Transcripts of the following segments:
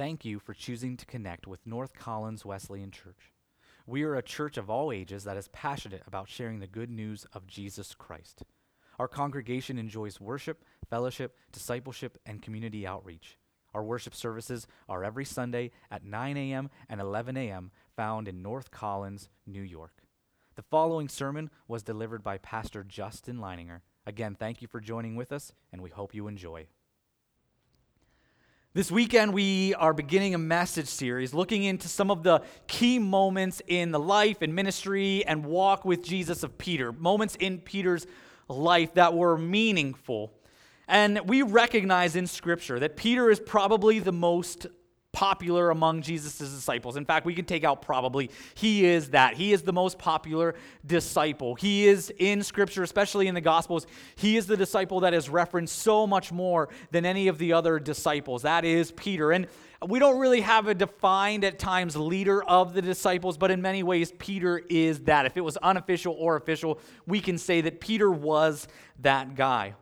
Thank you for choosing to connect with North Collins Wesleyan Church. We are a church of all ages that is passionate about sharing the good news of Jesus Christ. Our congregation enjoys worship, fellowship, discipleship, and community outreach. Our worship services are every Sunday at 9 a.m. and 11 a.m., found in North Collins, New York. The following sermon was delivered by Pastor Justin Leininger. Again, thank you for joining with us, and we hope you enjoy. This weekend, we are beginning a message series looking into some of the key moments in the life and ministry and walk with Jesus of Peter, moments in Peter's life that were meaningful. And we recognize in Scripture that Peter is probably the most popular among Jesus' disciples. In fact, we can take out probably. He is that. He is the most popular disciple. He is in Scripture, especially in the Gospels, he is the disciple that is referenced so much more than any of the other disciples. That is Peter. And we don't really have a defined, at times, leader of the disciples, but in many ways, Peter is that. If it was unofficial or official, we can say that Peter was that guy.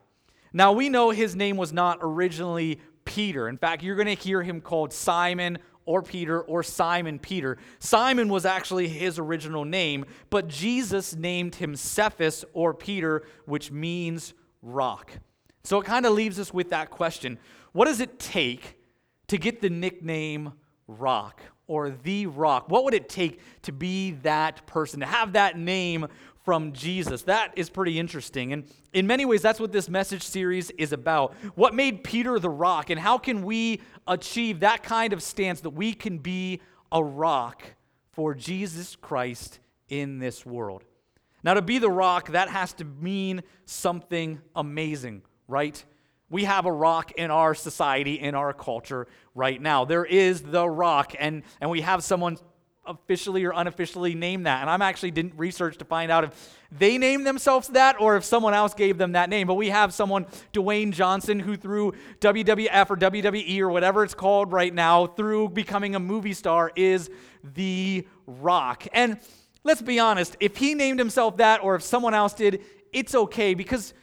Now, we know his name was not originally Peter. In fact, you're going to hear him called Simon or Peter or Simon Peter. Simon was actually his original name, but Jesus named him Cephas or Peter, which means rock. So it kind of leaves us with that question What does it take to get the nickname rock or the rock? What would it take to be that person, to have that name from Jesus. That is pretty interesting. And in many ways, that's what this message series is about. What made Peter the rock, and how can we achieve that kind of stance that we can be a rock for Jesus Christ in this world? Now, to be the rock, that has to mean something amazing, right? We have a rock in our society, in our culture right now. There is the rock, and, and we have someone officially or unofficially name that. And I'm actually didn't research to find out if they named themselves that or if someone else gave them that name. But we have someone, Dwayne Johnson, who through WWF or WWE or whatever it's called right now, through becoming a movie star, is the Rock. And let's be honest, if he named himself that or if someone else did, it's okay because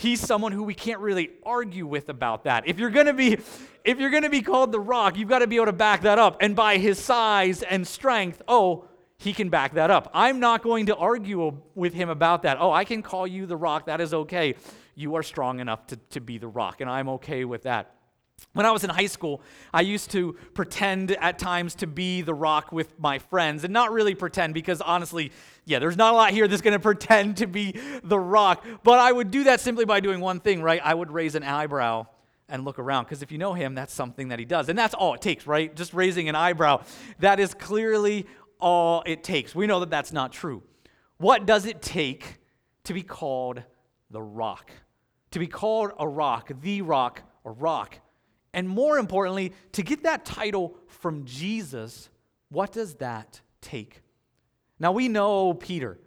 he's someone who we can't really argue with about that. If you're going to be if you're going to be called the rock, you've got to be able to back that up. And by his size and strength, oh, he can back that up. I'm not going to argue with him about that. Oh, I can call you the rock. That is okay. You are strong enough to, to be the rock, and I'm okay with that. When I was in high school, I used to pretend at times to be the rock with my friends, and not really pretend because honestly, yeah, there's not a lot here that's going to pretend to be the rock. But I would do that simply by doing one thing, right? I would raise an eyebrow and look around because if you know him, that's something that he does. And that's all it takes, right? Just raising an eyebrow. That is clearly all it takes. We know that that's not true. What does it take to be called the rock? To be called a rock, the rock, or rock and more importantly, to get that title from Jesus, what does that take? Now we know Peter.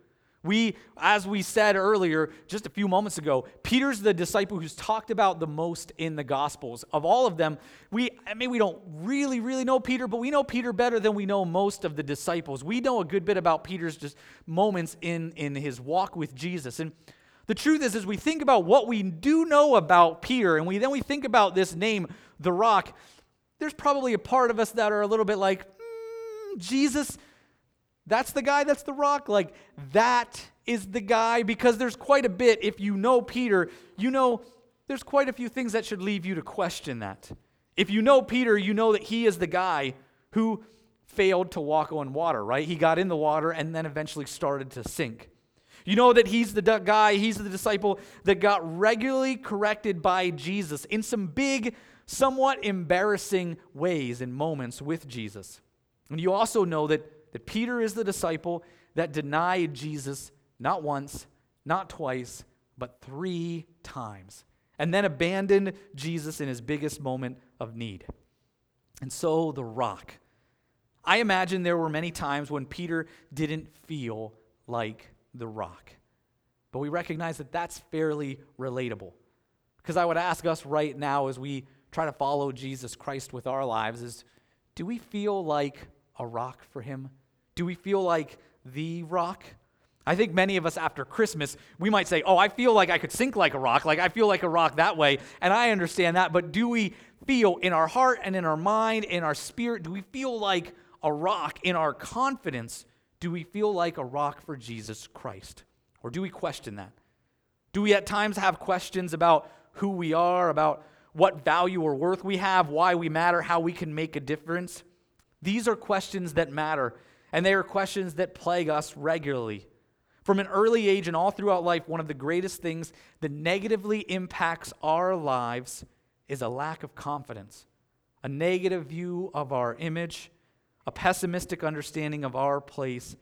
We, as we said earlier, just a few moments ago, Peter's the disciple who's talked about the most in the Gospels. Of all of them, we, I mean, we don't really, really know Peter, but we know Peter better than we know most of the disciples. We know a good bit about Peter's just moments in, in his walk with Jesus. And the truth is, as we think about what we do know about Peter, and we then we think about this name, the rock, there's probably a part of us that are a little bit like, mm, Jesus, that's the guy that's the rock. Like, that is the guy, because there's quite a bit. If you know Peter, you know there's quite a few things that should leave you to question that. If you know Peter, you know that he is the guy who failed to walk on water, right? He got in the water and then eventually started to sink. You know that he's the guy, he's the disciple that got regularly corrected by Jesus in some big, somewhat embarrassing ways and moments with Jesus. And you also know that, that Peter is the disciple that denied Jesus not once, not twice, but three times, and then abandoned Jesus in his biggest moment of need. And so the rock. I imagine there were many times when Peter didn't feel like the rock. But we recognize that that's fairly relatable. Because I would ask us right now as we try to follow Jesus Christ with our lives is do we feel like a rock for him? Do we feel like the rock? I think many of us after Christmas, we might say, Oh, I feel like I could sink like a rock. Like I feel like a rock that way. And I understand that. But do we feel in our heart and in our mind, in our spirit? Do we feel like a rock in our confidence? Do we feel like a rock for Jesus Christ? Or do we question that? Do we at times have questions about who we are, about what value or worth we have, why we matter, how we can make a difference? These are questions that matter, and they are questions that plague us regularly. From an early age and all throughout life, one of the greatest things that negatively impacts our lives is a lack of confidence, a negative view of our image, a pessimistic understanding of our place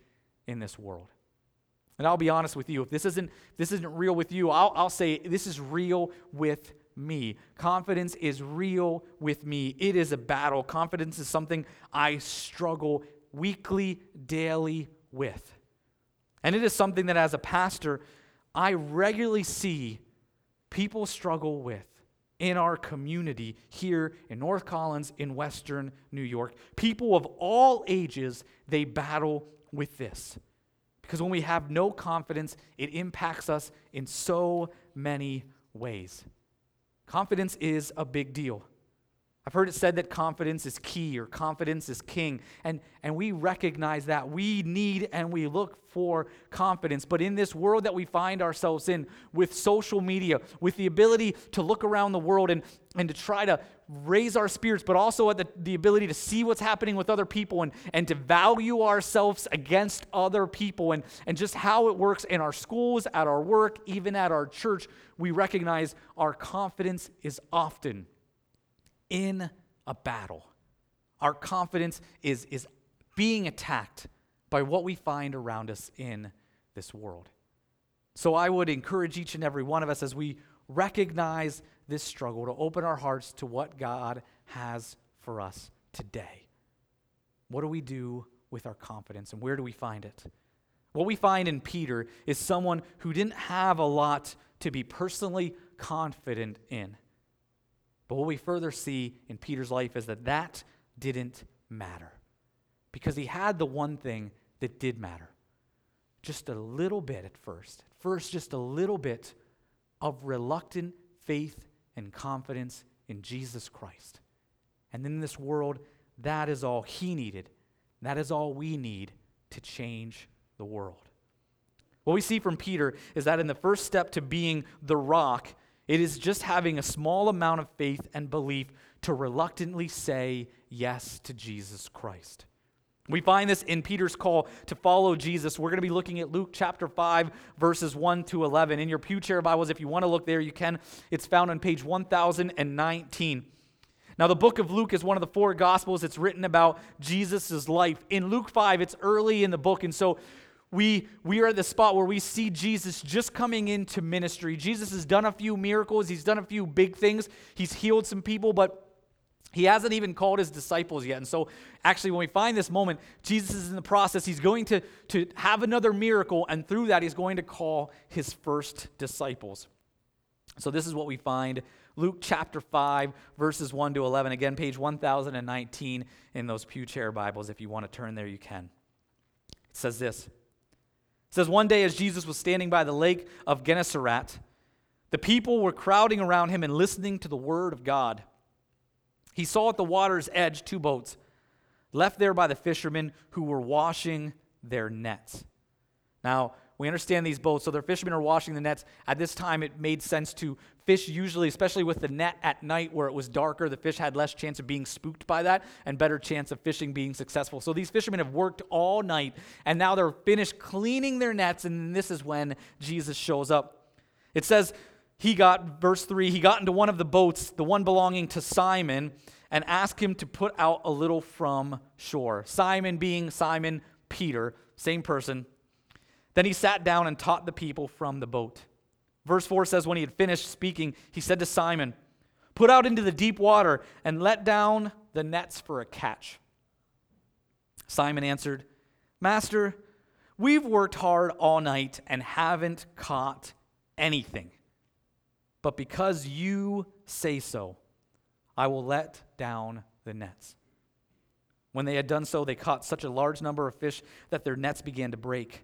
in this world. And I'll be honest with you, if this isn't, this isn't real with you, I'll, I'll say this is real with me. Confidence is real with me. It is a battle. Confidence is something I struggle weekly, daily with. And it is something that as a pastor, I regularly see people struggle with in our community here in North Collins, in Western New York. People of all ages, they battle with this. Because when we have no confidence, it impacts us in so many ways. Confidence is a big deal. I've heard it said that confidence is key or confidence is king. And, and we recognize that. We need and we look for confidence. But in this world that we find ourselves in, with social media, with the ability to look around the world and, and to try to raise our spirits, but also the, the ability to see what's happening with other people and, and to value ourselves against other people and, and just how it works in our schools, at our work, even at our church, we recognize our confidence is often in a battle. Our confidence is, is being attacked by what we find around us in this world. So I would encourage each and every one of us as we recognize this struggle to open our hearts to what God has for us today. What do we do with our confidence and where do we find it? What we find in Peter is someone who didn't have a lot to be personally confident in. But what we further see in Peter's life is that that didn't matter because he had the one thing that did matter just a little bit at first. First, just a little bit of reluctant faith and confidence in Jesus Christ. And in this world, that is all he needed. That is all we need to change the world. What we see from Peter is that in the first step to being the rock, it is just having a small amount of faith and belief to reluctantly say yes to Jesus Christ. We find this in Peter's call to follow Jesus. We're going to be looking at Luke chapter 5, verses 1 to 11. In your Pew Chair Bibles, if you want to look there, you can. It's found on page 1019. Now, the book of Luke is one of the four gospels. It's written about Jesus' life. In Luke 5, it's early in the book, and so we, we are at the spot where we see Jesus just coming into ministry. Jesus has done a few miracles, he's done a few big things, he's healed some people, but he hasn't even called his disciples yet. And so, actually, when we find this moment, Jesus is in the process. He's going to, to have another miracle, and through that, he's going to call his first disciples. So, this is what we find Luke chapter 5, verses 1 to 11. Again, page 1019 in those Pew Chair Bibles. If you want to turn there, you can. It says this. It says, One day as Jesus was standing by the lake of Gennesaret, the people were crowding around him and listening to the word of God. He saw at the water's edge two boats, left there by the fishermen who were washing their nets. Now, we understand these boats, so their fishermen are washing the nets. At this time, it made sense to fish, usually, especially with the net at night where it was darker. The fish had less chance of being spooked by that and better chance of fishing being successful. So these fishermen have worked all night, and now they're finished cleaning their nets, and this is when Jesus shows up. It says, he got, verse 3, he got into one of the boats, the one belonging to Simon, and asked him to put out a little from shore. Simon being Simon Peter, same person, then he sat down and taught the people from the boat. Verse 4 says, When he had finished speaking, he said to Simon, Put out into the deep water and let down the nets for a catch. Simon answered, Master, we've worked hard all night and haven't caught anything. But because you say so, I will let down the nets. When they had done so, they caught such a large number of fish that their nets began to break.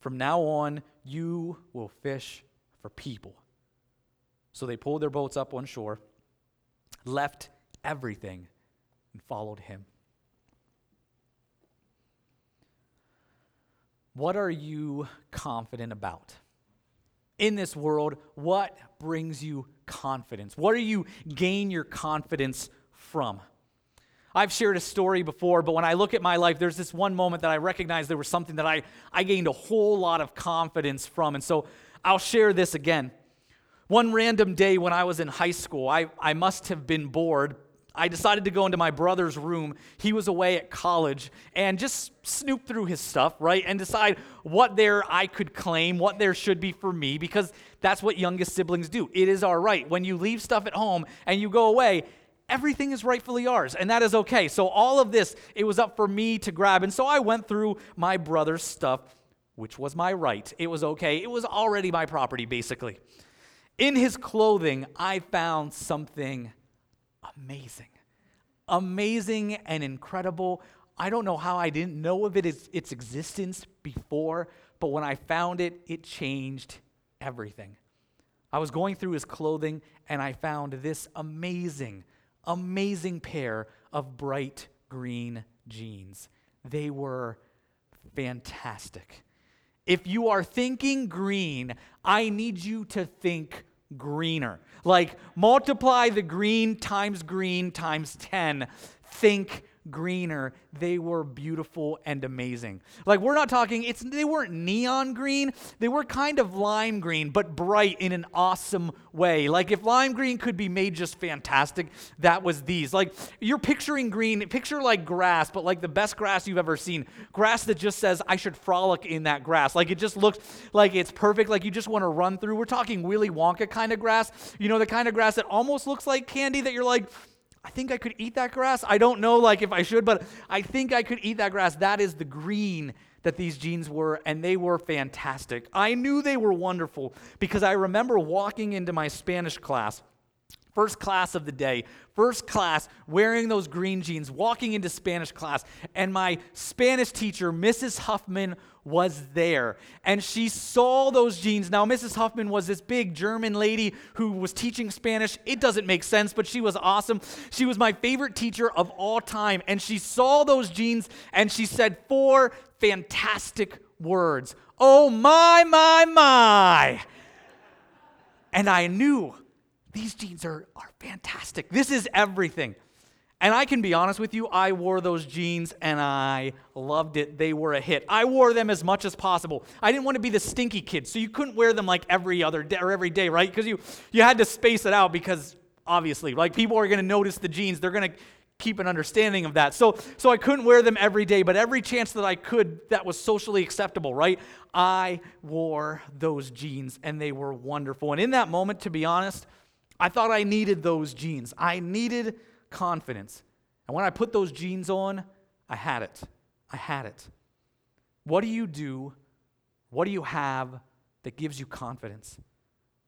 From now on, you will fish for people. So they pulled their boats up on shore, left everything, and followed him. What are you confident about? In this world, what brings you confidence? What do you gain your confidence from? I've shared a story before, but when I look at my life, there's this one moment that I recognize there was something that I, I gained a whole lot of confidence from. And so I'll share this again. One random day when I was in high school, I, I must have been bored I decided to go into my brother's room. He was away at college and just snoop through his stuff, right? And decide what there I could claim, what there should be for me, because that's what youngest siblings do. It is our right. When you leave stuff at home and you go away, everything is rightfully ours, and that is okay. So all of this, it was up for me to grab. And so I went through my brother's stuff, which was my right. It was okay. It was already my property, basically. In his clothing, I found something amazing. Amazing and incredible. I don't know how I didn't know of it, its, its existence before, but when I found it, it changed everything. I was going through his clothing and I found this amazing, amazing pair of bright green jeans. They were fantastic. If you are thinking green, I need you to think greener. Like multiply the green times green times 10. Think greener. They were beautiful and amazing. Like we're not talking it's they weren't neon green. They were kind of lime green but bright in an awesome way. Like if lime green could be made just fantastic, that was these. Like you're picturing green, picture like grass, but like the best grass you've ever seen. Grass that just says I should frolic in that grass. Like it just looks like it's perfect like you just want to run through. We're talking Willy Wonka kind of grass. You know the kind of grass that almost looks like candy that you're like I think I could eat that grass. I don't know like if I should, but I think I could eat that grass. That is the green that these jeans were, and they were fantastic. I knew they were wonderful because I remember walking into my Spanish class first class of the day, first class, wearing those green jeans, walking into Spanish class. And my Spanish teacher, Mrs. Huffman, was there. And she saw those jeans. Now, Mrs. Huffman was this big German lady who was teaching Spanish. It doesn't make sense, but she was awesome. She was my favorite teacher of all time. And she saw those jeans and she said four fantastic words Oh, my, my, my. And I knew these jeans are, are fantastic. This is everything. And I can be honest with you, I wore those jeans and I loved it. They were a hit. I wore them as much as possible. I didn't want to be the stinky kid, so you couldn't wear them like every other day or every day, right? Because you you had to space it out because obviously, like people are going to notice the jeans. They're going to keep an understanding of that. So so I couldn't wear them every day, but every chance that I could that was socially acceptable, right? I wore those jeans and they were wonderful. And in that moment, to be honest, I thought I needed those jeans. I needed confidence. And when I put those jeans on, I had it. I had it. What do you do? What do you have that gives you confidence?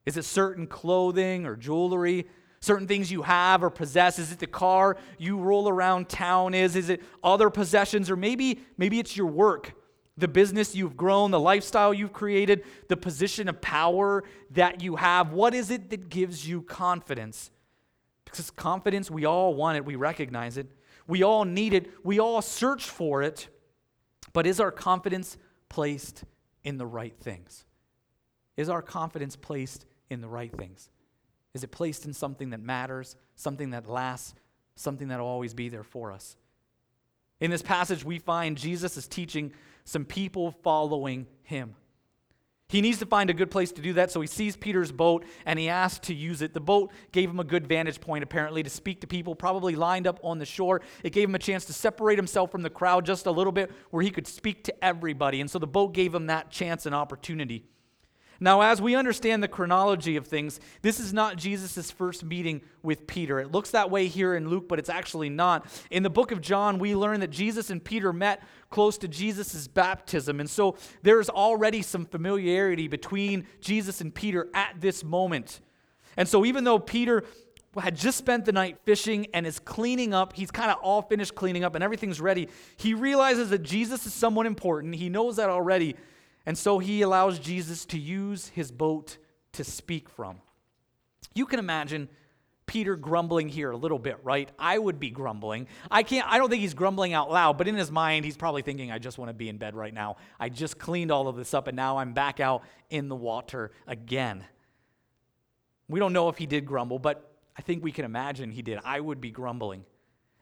Is it certain clothing or jewelry? Certain things you have or possess? Is it the car you roll around town is? Is it other possessions? Or maybe, maybe it's your work the business you've grown, the lifestyle you've created, the position of power that you have. What is it that gives you confidence? Because confidence, we all want it, we recognize it, we all need it, we all search for it. But is our confidence placed in the right things? Is our confidence placed in the right things? Is it placed in something that matters, something that lasts, something that will always be there for us? In this passage, we find Jesus is teaching some people following him. He needs to find a good place to do that, so he sees Peter's boat and he asks to use it. The boat gave him a good vantage point, apparently, to speak to people probably lined up on the shore. It gave him a chance to separate himself from the crowd just a little bit where he could speak to everybody. And so the boat gave him that chance and opportunity. Now, as we understand the chronology of things, this is not Jesus' first meeting with Peter. It looks that way here in Luke, but it's actually not. In the book of John, we learn that Jesus and Peter met close to Jesus' baptism. And so there's already some familiarity between Jesus and Peter at this moment. And so even though Peter had just spent the night fishing and is cleaning up. He's kind of all finished cleaning up and everything's ready. He realizes that Jesus is someone important. He knows that already. And so he allows Jesus to use his boat to speak from. You can imagine Peter grumbling here a little bit, right? I would be grumbling. I can't I don't think he's grumbling out loud, but in his mind he's probably thinking I just want to be in bed right now. I just cleaned all of this up and now I'm back out in the water again. We don't know if he did grumble, but I think we can imagine he did. I would be grumbling.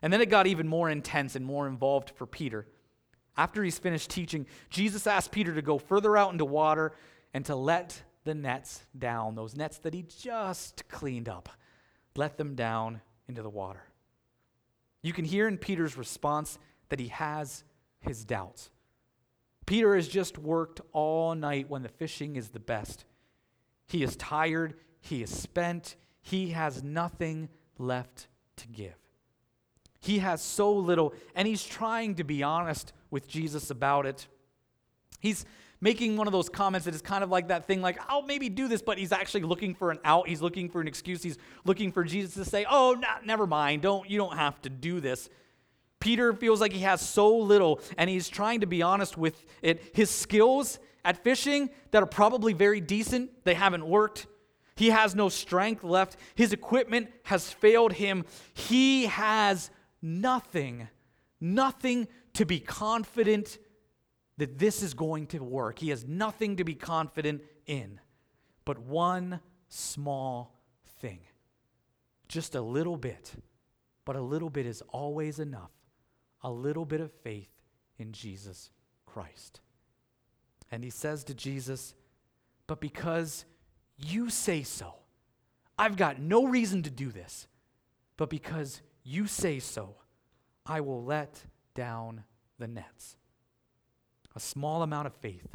And then it got even more intense and more involved for Peter. After he's finished teaching, Jesus asked Peter to go further out into water and to let the nets down, those nets that he just cleaned up. Let them down into the water. You can hear in Peter's response that he has his doubts. Peter has just worked all night when the fishing is the best. He is tired, he is spent, he has nothing left to give. He has so little, and he's trying to be honest with Jesus about it. He's making one of those comments that is kind of like that thing, like, I'll maybe do this, but he's actually looking for an out. He's looking for an excuse. He's looking for Jesus to say, Oh, never mind. Don't, you don't have to do this. Peter feels like he has so little, and he's trying to be honest with it. His skills at fishing that are probably very decent, they haven't worked. He has no strength left. His equipment has failed him. He has nothing, nothing to be confident that this is going to work. He has nothing to be confident in but one small thing. Just a little bit, but a little bit is always enough. A little bit of faith in Jesus Christ. And he says to Jesus, But because you say so, I've got no reason to do this, but because you say so, I will let down the nets. A small amount of faith,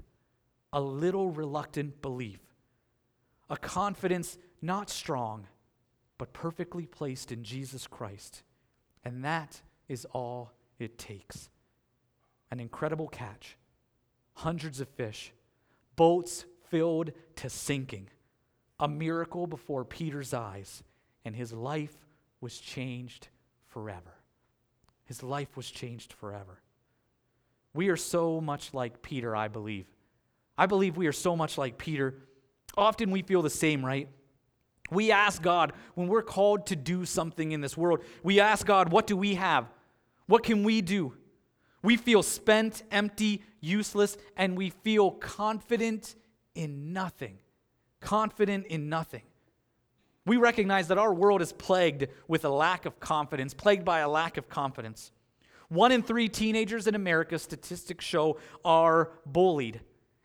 a little reluctant belief, a confidence not strong, but perfectly placed in Jesus Christ. And that is all it takes. An incredible catch, hundreds of fish, boats filled to sinking, a miracle before Peter's eyes, and his life was changed forever. His life was changed forever. We are so much like Peter, I believe. I believe we are so much like Peter. Often we feel the same, right? We ask God when we're called to do something in this world, we ask God, what do we have? What can we do? We feel spent, empty, useless, and we feel confident in nothing. Confident in nothing. We recognize that our world is plagued with a lack of confidence, plagued by a lack of confidence. One in three teenagers in America, statistics show, are bullied.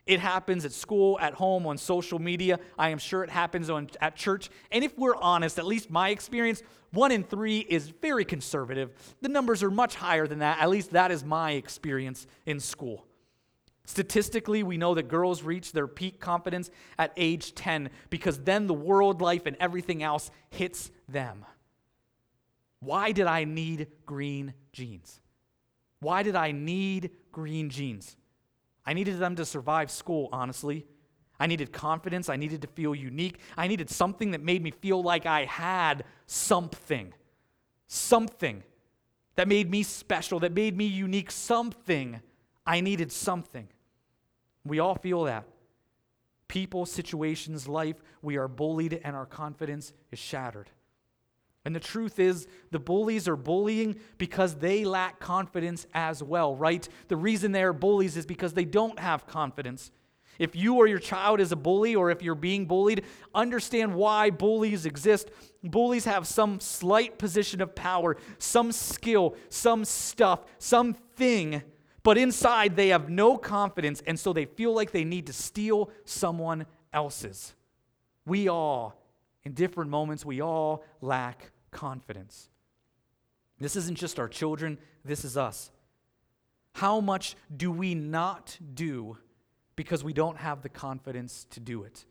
It happens at school, at home, on social media. I am sure it happens on, at church. And if we're honest, at least my experience, one in three is very conservative. The numbers are much higher than that. At least that is my experience in school. Statistically, we know that girls reach their peak confidence at age 10 because then the world life and everything else hits them. Why did I need green jeans? Why did I need green jeans? I needed them to survive school, honestly. I needed confidence. I needed to feel unique. I needed something that made me feel like I had something. Something that made me special, that made me unique. Something. I needed something. We all feel that. People, situations, life, we are bullied and our confidence is shattered. And the truth is, the bullies are bullying because they lack confidence as well, right? The reason they are bullies is because they don't have confidence. If you or your child is a bully or if you're being bullied, understand why bullies exist. Bullies have some slight position of power, some skill, some stuff, something but inside, they have no confidence, and so they feel like they need to steal someone else's. We all, in different moments, we all lack confidence. This isn't just our children, this is us. How much do we not do because we don't have the confidence to do it?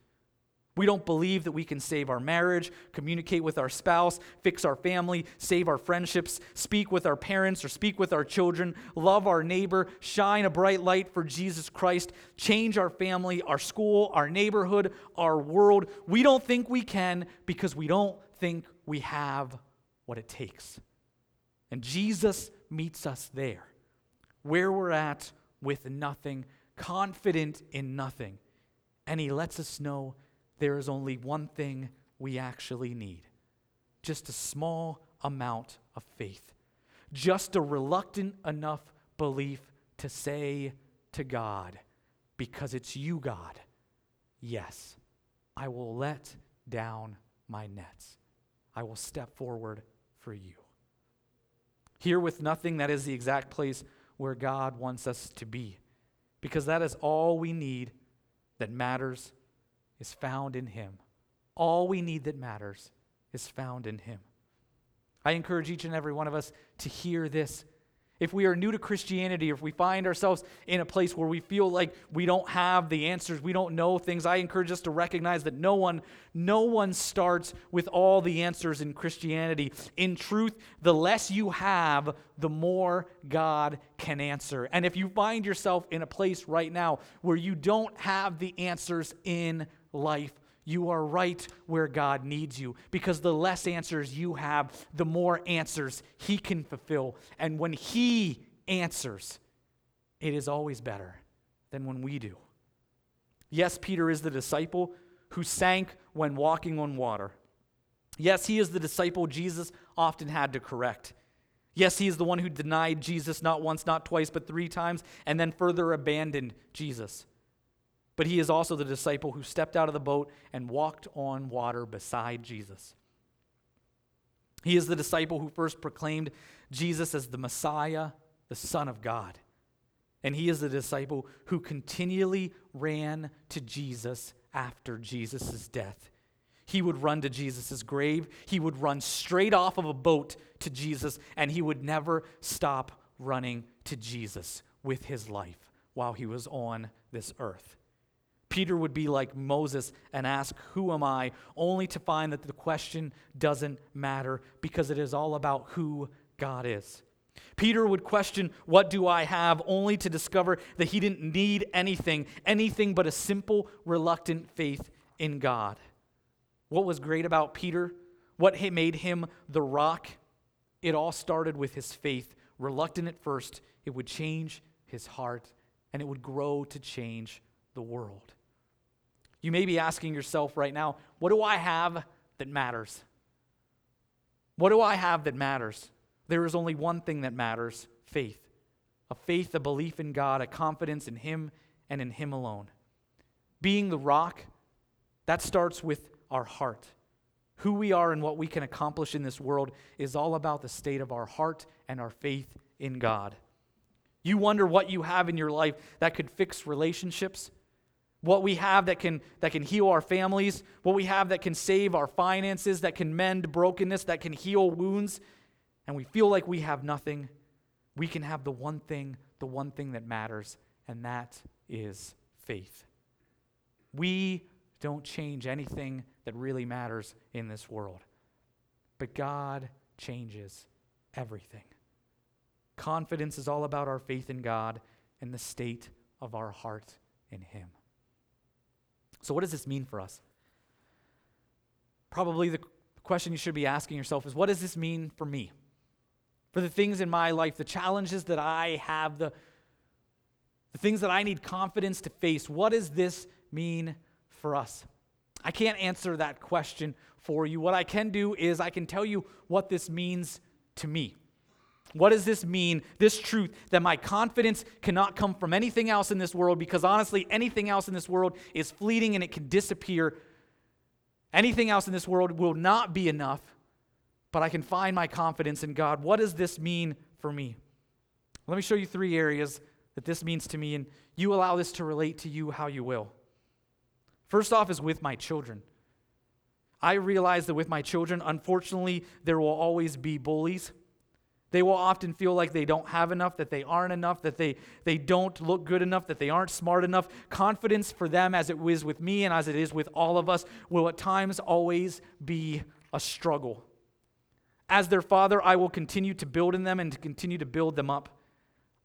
We don't believe that we can save our marriage, communicate with our spouse, fix our family, save our friendships, speak with our parents or speak with our children, love our neighbor, shine a bright light for Jesus Christ, change our family, our school, our neighborhood, our world. We don't think we can because we don't think we have what it takes. And Jesus meets us there, where we're at with nothing, confident in nothing. And he lets us know there is only one thing we actually need just a small amount of faith, just a reluctant enough belief to say to God, because it's you, God, yes, I will let down my nets. I will step forward for you. Here with nothing, that is the exact place where God wants us to be, because that is all we need that matters is found in Him. All we need that matters is found in Him. I encourage each and every one of us to hear this. If we are new to Christianity, if we find ourselves in a place where we feel like we don't have the answers, we don't know things, I encourage us to recognize that no one, no one starts with all the answers in Christianity. In truth, the less you have, the more God can answer. And if you find yourself in a place right now where you don't have the answers in life, you are right where God needs you because the less answers you have, the more answers He can fulfill. And when He answers, it is always better than when we do. Yes, Peter is the disciple who sank when walking on water. Yes, he is the disciple Jesus often had to correct. Yes, he is the one who denied Jesus not once, not twice, but three times, and then further abandoned Jesus but he is also the disciple who stepped out of the boat and walked on water beside Jesus. He is the disciple who first proclaimed Jesus as the Messiah, the Son of God. And he is the disciple who continually ran to Jesus after Jesus' death. He would run to Jesus' grave, he would run straight off of a boat to Jesus, and he would never stop running to Jesus with his life while he was on this earth. Peter would be like Moses and ask, Who am I? only to find that the question doesn't matter because it is all about who God is. Peter would question, What do I have? only to discover that he didn't need anything, anything but a simple, reluctant faith in God. What was great about Peter? What made him the rock? It all started with his faith. Reluctant at first, it would change his heart and it would grow to change the world. You may be asking yourself right now, what do I have that matters? What do I have that matters? There is only one thing that matters faith. A faith, a belief in God, a confidence in Him and in Him alone. Being the rock, that starts with our heart. Who we are and what we can accomplish in this world is all about the state of our heart and our faith in God. You wonder what you have in your life that could fix relationships, what we have that can, that can heal our families, what we have that can save our finances, that can mend brokenness, that can heal wounds, and we feel like we have nothing, we can have the one thing, the one thing that matters, and that is faith. We don't change anything that really matters in this world, but God changes everything. Confidence is all about our faith in God and the state of our heart in Him. So, what does this mean for us? Probably the question you should be asking yourself is what does this mean for me? For the things in my life, the challenges that I have, the, the things that I need confidence to face, what does this mean for us? I can't answer that question for you. What I can do is I can tell you what this means to me. What does this mean? This truth that my confidence cannot come from anything else in this world because honestly, anything else in this world is fleeting and it can disappear. Anything else in this world will not be enough, but I can find my confidence in God. What does this mean for me? Let me show you three areas that this means to me, and you allow this to relate to you how you will. First off, is with my children. I realize that with my children, unfortunately, there will always be bullies. They will often feel like they don't have enough, that they aren't enough, that they, they don't look good enough, that they aren't smart enough. Confidence for them, as it is with me and as it is with all of us, will at times always be a struggle. As their father, I will continue to build in them and to continue to build them up.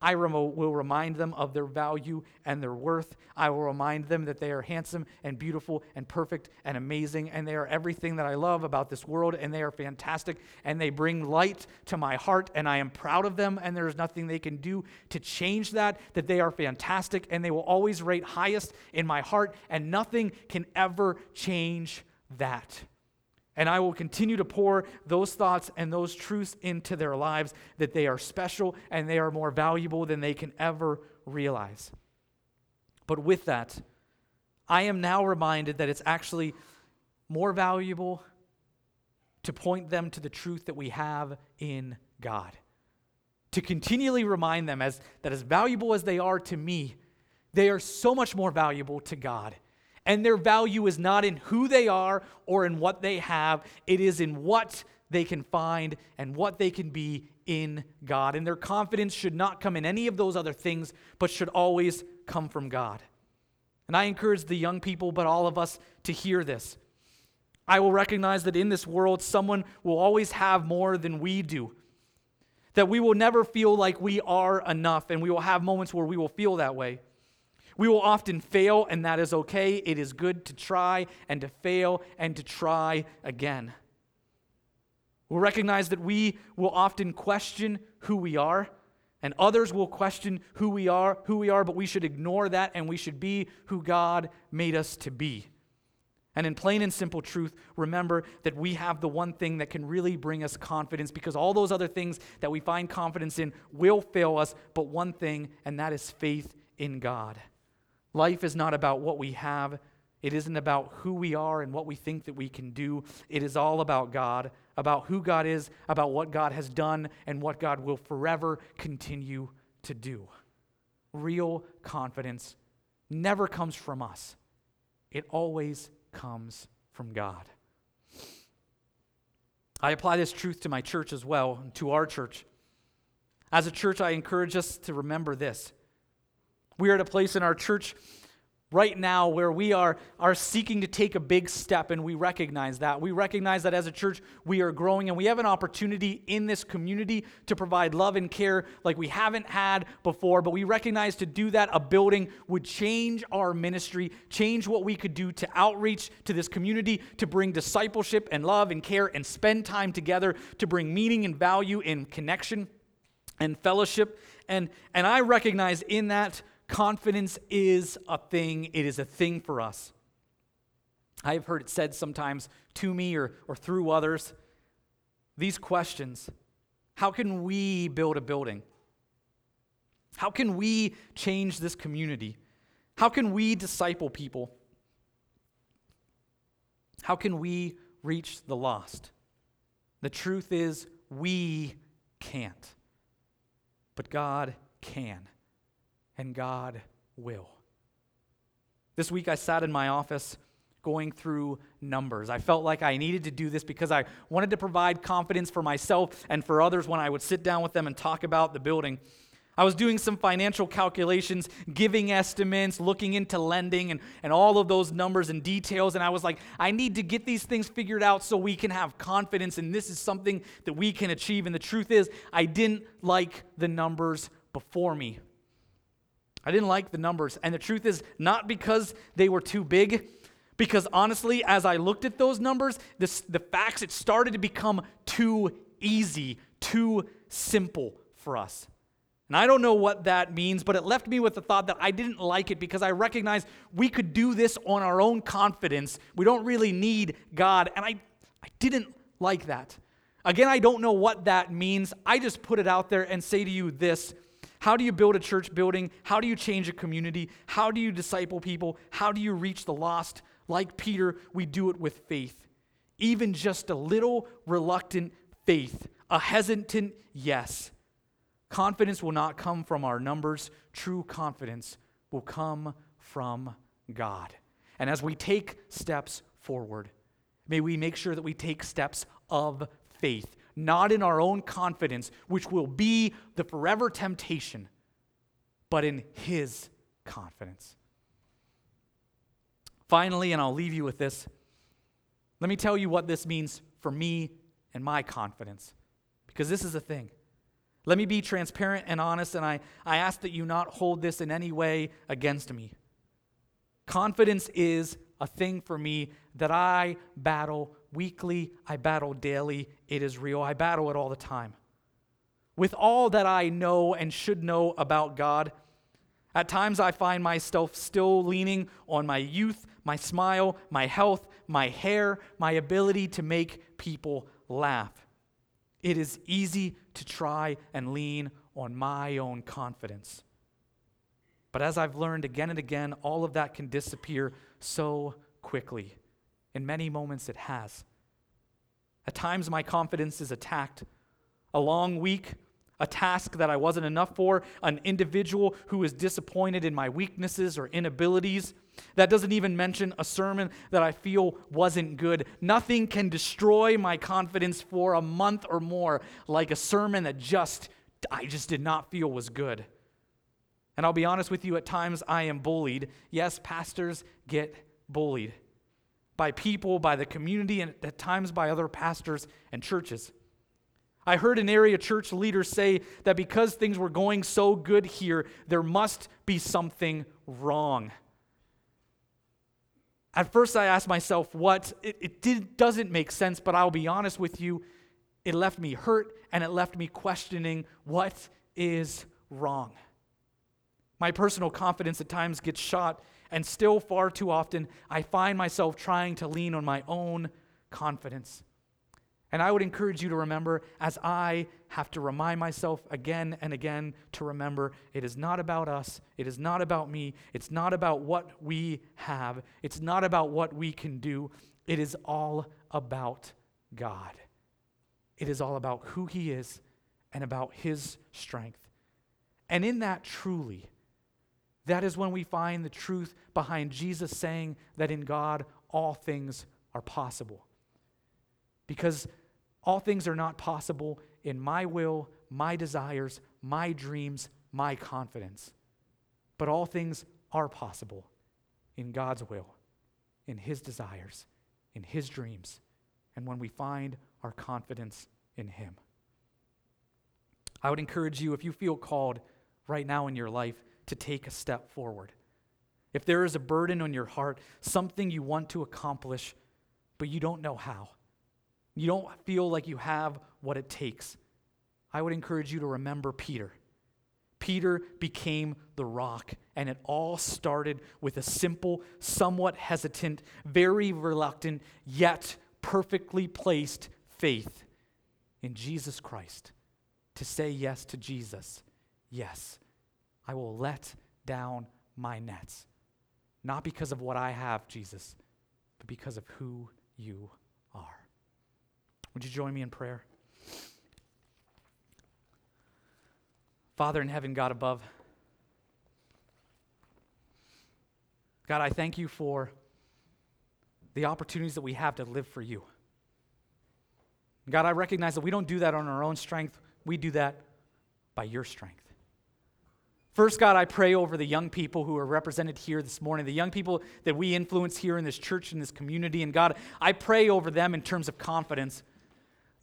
I will remind them of their value and their worth. I will remind them that they are handsome and beautiful and perfect and amazing, and they are everything that I love about this world, and they are fantastic, and they bring light to my heart, and I am proud of them, and there is nothing they can do to change that, that they are fantastic, and they will always rate highest in my heart, and nothing can ever change that. And I will continue to pour those thoughts and those truths into their lives that they are special and they are more valuable than they can ever realize. But with that, I am now reminded that it's actually more valuable to point them to the truth that we have in God. To continually remind them as, that as valuable as they are to me, they are so much more valuable to God and their value is not in who they are or in what they have, it is in what they can find and what they can be in God. And their confidence should not come in any of those other things, but should always come from God. And I encourage the young people, but all of us, to hear this. I will recognize that in this world, someone will always have more than we do. That we will never feel like we are enough, and we will have moments where we will feel that way. We will often fail, and that is okay. It is good to try and to fail and to try again. We'll recognize that we will often question who we are, and others will question who we are, who we are, but we should ignore that and we should be who God made us to be. And in plain and simple truth, remember that we have the one thing that can really bring us confidence because all those other things that we find confidence in will fail us, but one thing, and that is faith in God. Life is not about what we have. It isn't about who we are and what we think that we can do. It is all about God, about who God is, about what God has done, and what God will forever continue to do. Real confidence never comes from us, it always comes from God. I apply this truth to my church as well, to our church. As a church, I encourage us to remember this we are at a place in our church right now where we are, are seeking to take a big step, and we recognize that. We recognize that as a church, we are growing, and we have an opportunity in this community to provide love and care like we haven't had before. But we recognize to do that, a building would change our ministry, change what we could do to outreach to this community, to bring discipleship and love and care and spend time together, to bring meaning and value and connection and fellowship. And, and I recognize in that Confidence is a thing, it is a thing for us. I have heard it said sometimes to me or, or through others these questions How can we build a building? How can we change this community? How can we disciple people? How can we reach the lost? The truth is, we can't. But God can and God will. This week I sat in my office going through numbers. I felt like I needed to do this because I wanted to provide confidence for myself and for others when I would sit down with them and talk about the building. I was doing some financial calculations, giving estimates, looking into lending, and, and all of those numbers and details. And I was like, I need to get these things figured out so we can have confidence, and this is something that we can achieve. And the truth is, I didn't like the numbers before me. I didn't like the numbers. And the truth is, not because they were too big, because honestly, as I looked at those numbers, this, the facts, it started to become too easy, too simple for us. And I don't know what that means, but it left me with the thought that I didn't like it because I recognized we could do this on our own confidence. We don't really need God. And I, I didn't like that. Again, I don't know what that means. I just put it out there and say to you this how do you build a church building? How do you change a community? How do you disciple people? How do you reach the lost? Like Peter, we do it with faith. Even just a little reluctant faith, a hesitant yes. Confidence will not come from our numbers, true confidence will come from God. And as we take steps forward, may we make sure that we take steps of faith, not in our own confidence, which will be the forever temptation, but in His confidence. Finally, and I'll leave you with this, let me tell you what this means for me and my confidence, because this is the thing. Let me be transparent and honest, and I, I ask that you not hold this in any way against me. Confidence is a thing for me that I battle weekly, I battle daily. It is real. I battle it all the time. With all that I know and should know about God, at times I find myself still leaning on my youth, my smile, my health, my hair, my ability to make people laugh. It is easy to try and lean on my own confidence. But as I've learned again and again, all of that can disappear so quickly. In many moments, it has. At times, my confidence is attacked. A long week, a task that I wasn't enough for, an individual who is disappointed in my weaknesses or inabilities. That doesn't even mention a sermon that I feel wasn't good. Nothing can destroy my confidence for a month or more like a sermon that just I just did not feel was good. And I'll be honest with you, at times I am bullied. Yes, pastors get bullied by people, by the community, and at times by other pastors and churches. I heard an area church leader say that because things were going so good here, there must be something wrong. At first, I asked myself what. It, it did, doesn't make sense, but I'll be honest with you, it left me hurt and it left me questioning what is wrong. My personal confidence at times gets shot, and still, far too often, I find myself trying to lean on my own confidence. And I would encourage you to remember, as I have to remind myself again and again to remember, it is not about us. It is not about me. It's not about what we have. It's not about what we can do. It is all about God. It is all about who He is and about His strength. And in that, truly, that is when we find the truth behind Jesus saying that in God all things are possible. Because all things are not possible in my will, my desires, my dreams, my confidence. But all things are possible in God's will, in His desires, in His dreams, and when we find our confidence in Him. I would encourage you, if you feel called right now in your life, to take a step forward. If there is a burden on your heart, something you want to accomplish, but you don't know how, you don't feel like you have what it takes, I would encourage you to remember Peter. Peter became the rock, and it all started with a simple, somewhat hesitant, very reluctant, yet perfectly placed faith in Jesus Christ. To say yes to Jesus. Yes, I will let down my nets. Not because of what I have, Jesus, but because of who you are. Would you join me in prayer? Father in heaven, God above, God, I thank you for the opportunities that we have to live for you. God, I recognize that we don't do that on our own strength, we do that by your strength. First, God, I pray over the young people who are represented here this morning, the young people that we influence here in this church, in this community. And God, I pray over them in terms of confidence.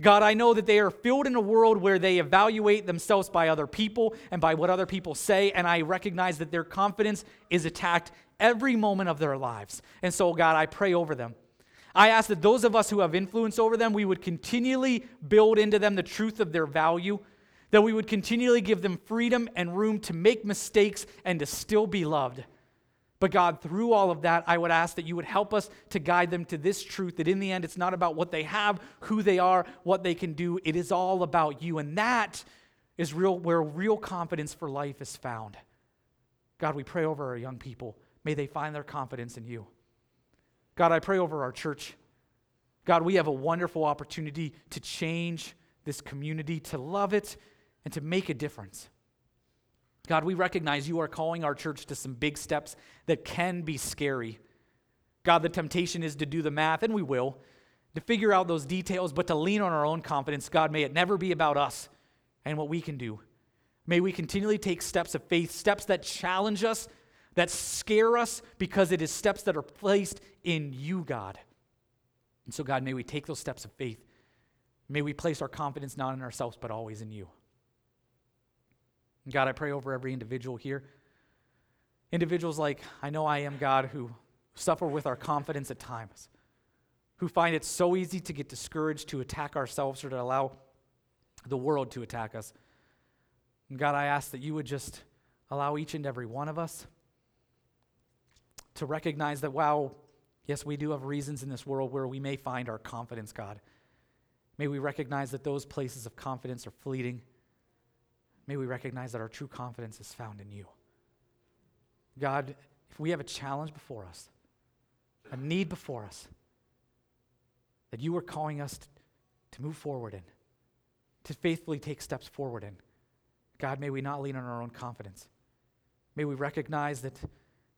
God, I know that they are filled in a world where they evaluate themselves by other people and by what other people say, and I recognize that their confidence is attacked every moment of their lives. And so, God, I pray over them. I ask that those of us who have influence over them, we would continually build into them the truth of their value that we would continually give them freedom and room to make mistakes and to still be loved. But God, through all of that, I would ask that you would help us to guide them to this truth that in the end, it's not about what they have, who they are, what they can do. It is all about you. And that is real, where real confidence for life is found. God, we pray over our young people. May they find their confidence in you. God, I pray over our church. God, we have a wonderful opportunity to change this community, to love it, and to make a difference. God, we recognize you are calling our church to some big steps that can be scary. God, the temptation is to do the math, and we will, to figure out those details, but to lean on our own confidence. God, may it never be about us and what we can do. May we continually take steps of faith, steps that challenge us, that scare us, because it is steps that are placed in you, God. And so, God, may we take those steps of faith. May we place our confidence not in ourselves, but always in you. And God, I pray over every individual here. Individuals like I know I am, God, who suffer with our confidence at times, who find it so easy to get discouraged, to attack ourselves, or to allow the world to attack us. God, I ask that you would just allow each and every one of us to recognize that, wow, yes, we do have reasons in this world where we may find our confidence, God. May we recognize that those places of confidence are fleeting. May we recognize that our true confidence is found in you. God, if we have a challenge before us, a need before us, that you are calling us to, move forward in, to faithfully take steps forward in, God, may we not lean on our own confidence. May we recognize that,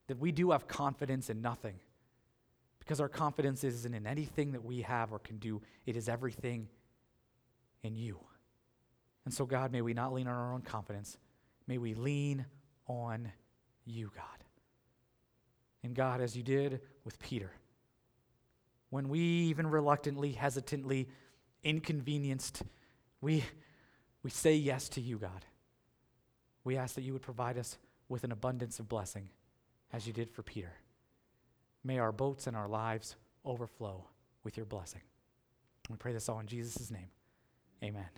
that we do have confidence in nothing because our confidence isn't in anything that we have or can do, it is everything in you. And so, God, may we not lean on our own confidence. May we lean on you, God. And God, as you did with Peter, when we even reluctantly, hesitantly, inconvenienced, we, we say yes to you, God. We ask that you would provide us with an abundance of blessing, as you did for Peter. May our boats and our lives overflow with your blessing. We pray this all in Jesus' name. Amen.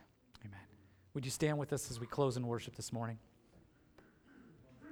Amen. Would you stand with us as we close in worship this morning?